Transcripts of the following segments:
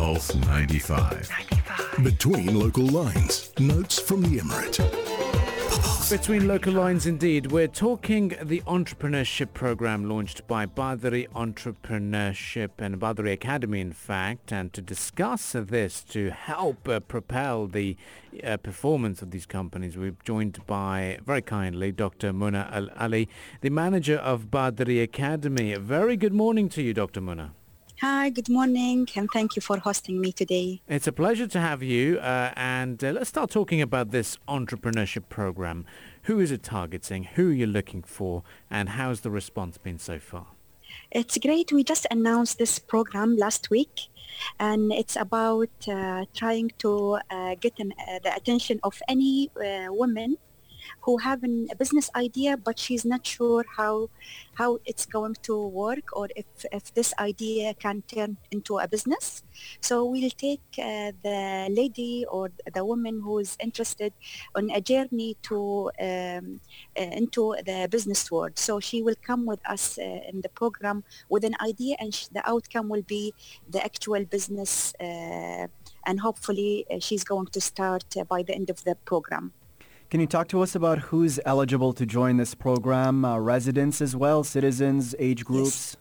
Pulse 95. Between local lines. Notes from the Emirate. Between local lines indeed, we're talking the entrepreneurship program launched by Badiri Entrepreneurship and Badiri Academy in fact and to discuss this to help uh, propel the uh, performance of these companies we're joined by very kindly Dr. Mona Al Ali, the manager of Badiri Academy. Very good morning to you Dr. Mona. Hi, good morning, and thank you for hosting me today. It's a pleasure to have you, uh, and uh, let's start talking about this entrepreneurship program. Who is it targeting? Who are you looking for? And how's the response been so far? It's great. We just announced this program last week, and it's about uh, trying to uh, get an, uh, the attention of any uh, woman who have an, a business idea, but she's not sure how how it's going to work or if, if this idea can turn into a business. So we'll take uh, the lady or the woman who is interested on a journey to um, uh, into the business world. So she will come with us uh, in the program with an idea and sh- the outcome will be the actual business uh, and hopefully uh, she's going to start uh, by the end of the program. Can you talk to us about who's eligible to join this program? Uh, residents as well, citizens, age groups?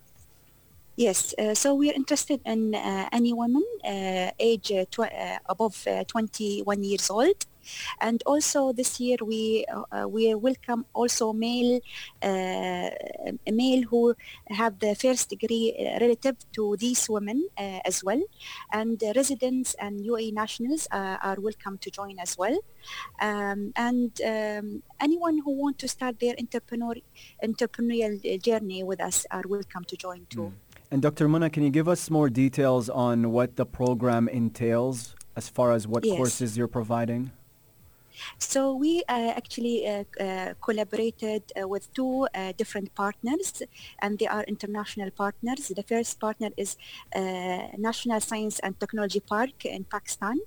Yes, uh, so we are interested in uh, any woman uh, age uh, tw- uh, above uh, 21 years old. And also this year we uh, we welcome also male uh, male who have the first degree uh, relative to these women uh, as well, and residents and UAE nationals uh, are welcome to join as well, um, and um, anyone who want to start their entrepreneur entrepreneurial journey with us are welcome to join too. And Dr. Mona, can you give us more details on what the program entails as far as what Yes. courses you're providing? So we uh, actually uh, uh, collaborated with two different partners, and they are international partners. The first partner is National Science and Technology Park in Pakistan,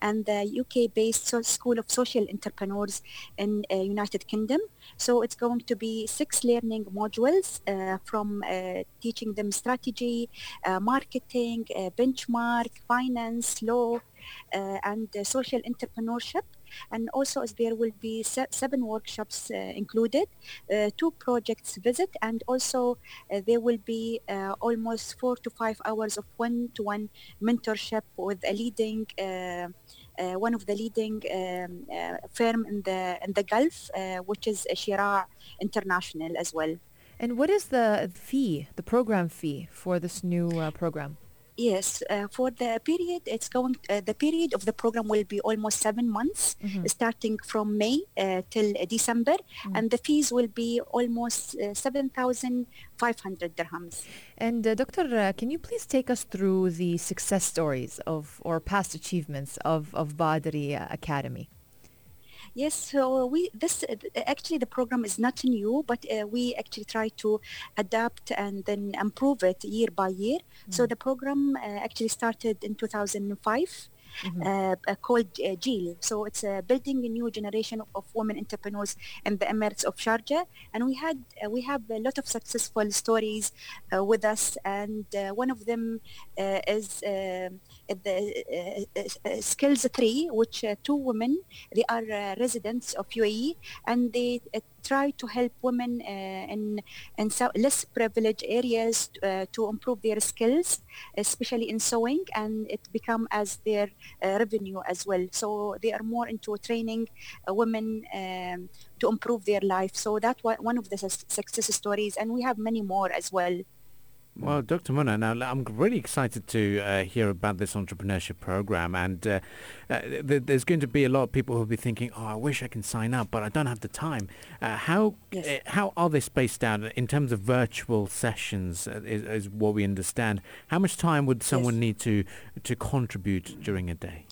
and the UK-based School of Social Entrepreneurs in United Kingdom. So it's going to be six learning modules uh, from uh, teaching them strategy, uh, marketing, benchmark, finance, law, and social entrepreneurship and also there will be se- seven workshops uh, included, uh, two projects visit, and also uh, there will be almost four to five hours of one-to-one mentorship with a leading. Uh, one of the leading um, uh, firm in the in the Gulf, uh, which is Shira International as well. And what is the fee, the program fee for this new program? Yes, uh, for the period, it's going. Uh, the period of the program will be almost seven months, starting from May uh, till December, and the fees will be almost uh, seven thousand five hundred dirhams. And uh, Doctor, uh, can you please take us through the success stories of or past achievements of of Badiri Academy? Yes, so we this uh, actually the program is not new, but uh, we actually try to adapt and then improve it year by year. So the program uh, actually started in 2005. Uh, uh, called uh, GEAL. So it's building a new generation of women entrepreneurs in the Emirates of Sharjah, and we had we have a lot of successful stories with us, and one of them is the uh, uh, Skills Three, which uh, two women they are residents of UAE, and they try to help women uh, in in so less privileged areas uh, to improve their skills, especially in sewing, and it become as their uh, revenue as well. So they are more into training women um, to improve their life. So that wa- one of the success stories, and we have many more as well. Well, Dr. Mona, now I'm really excited to uh, hear about this entrepreneurship program, and uh, uh, th- there's going to be a lot of people who'll be thinking, "Oh, I wish I can sign up, but I don't have the time." Uh, how Yes. uh, how are they spaced out in terms of virtual sessions? Uh, is, is what we understand. How much time would someone Yes. need to to contribute during a day?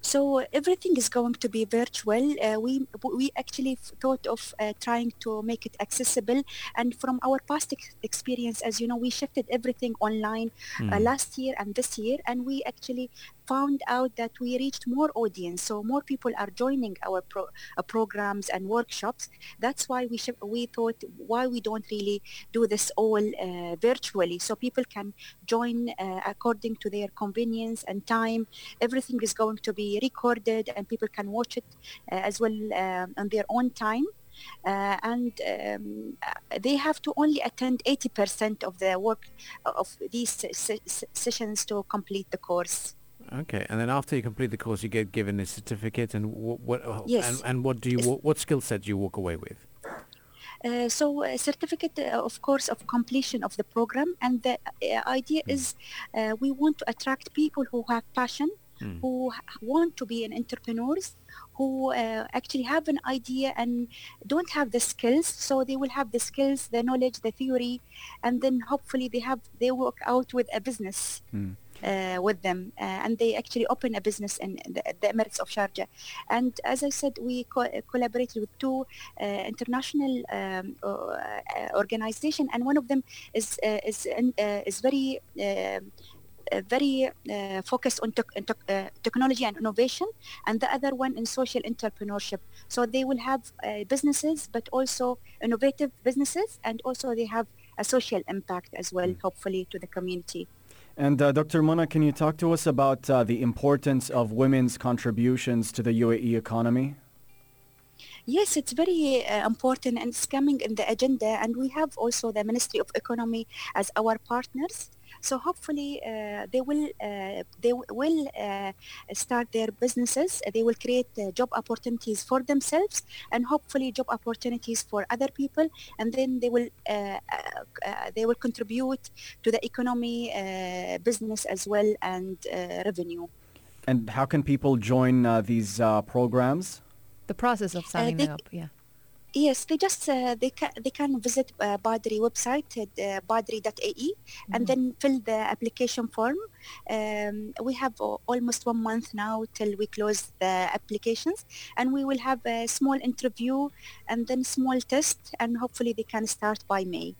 So everything is going to be virtual. Uh, we we actually thought of uh, trying to make it accessible, and from our past ex- experience, as you know, we shifted everything online uh, last year and this year, and we actually found out that we reached more audience, so more people are joining our pro- uh, programs and workshops. That's why we sh- we thought why we don't really do this all uh, virtually, so people can join uh, according to their convenience and time. Everything is going to be recorded, and people can watch it uh, as well um, on their own time. Uh, and um, uh, they have to only attend 80% of the work of these se- se- sessions to complete the course. Okay, and then after you complete the course, you get given a certificate, and what, what Yes. and, and what do you what, what skill set do you walk away with? Uh, so a certificate, uh, of course, of completion of the program. And the uh, idea is uh, we want to attract people who have passion, Mm. who want to be an entrepreneurs, who uh, actually have an idea and don't have the skills. So they will have the skills, the knowledge, the theory, and then hopefully they have they work out with a business. Mm. Uh, with them uh, and they actually open a business in the, the Emirates of Sharjah and as I said we co- collaborated with two uh, international um, uh, organization and one of them is uh, is uh, is very uh, very uh, focused on tech- tech- uh, technology and innovation, and the other one in social entrepreneurship. So they will have uh, businesses, but also innovative businesses, and also they have a social impact as well, hopefully, to the community. And uh, Dr. Mona, can you talk to us about uh, the importance of women's contributions to the UAE economy? Yes, it's very uh, important and it's coming in the agenda. And we have also the Ministry of Economy as our partners. So hopefully uh, they will uh, they will uh, start their businesses. They will create uh, job opportunities for themselves and hopefully job opportunities for other people. And then they will uh, uh, they will contribute to the economy, business as well, and revenue. And how can people join these programs? The process of signing they- up, yeah. Yes, they just uh, they can they can visit uh, Badiri website uh, badiri.ae and then fill the application form. Um, we have uh, almost one month now till we close the applications, and we will have a small interview and then small test, and hopefully they can start by May.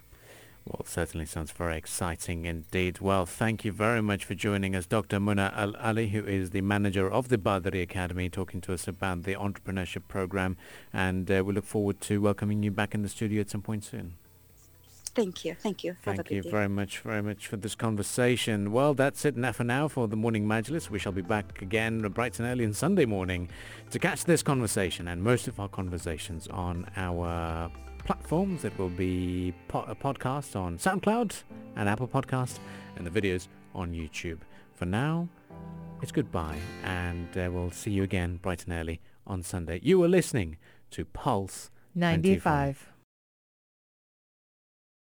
Well, certainly sounds very exciting indeed. Well, thank you very much for joining us, Dr. Mona Al Ali, who is the manager of the Badiri Academy, talking to us about the entrepreneurship program. And uh, we look forward to welcoming you back in the studio at some point soon. Thank you, thank you. Have Thank you day. very much, very much for this conversation. Well, that's it now for now for the morning Majlis. We shall be back again bright and early on Sunday morning to catch this conversation and most of our conversations on our platforms. It will be po- a podcast on SoundCloud and Apple Podcast and the videos on YouTube. For now, it's goodbye and uh, we'll see you again bright and early on Sunday. You are listening to Pulse 95.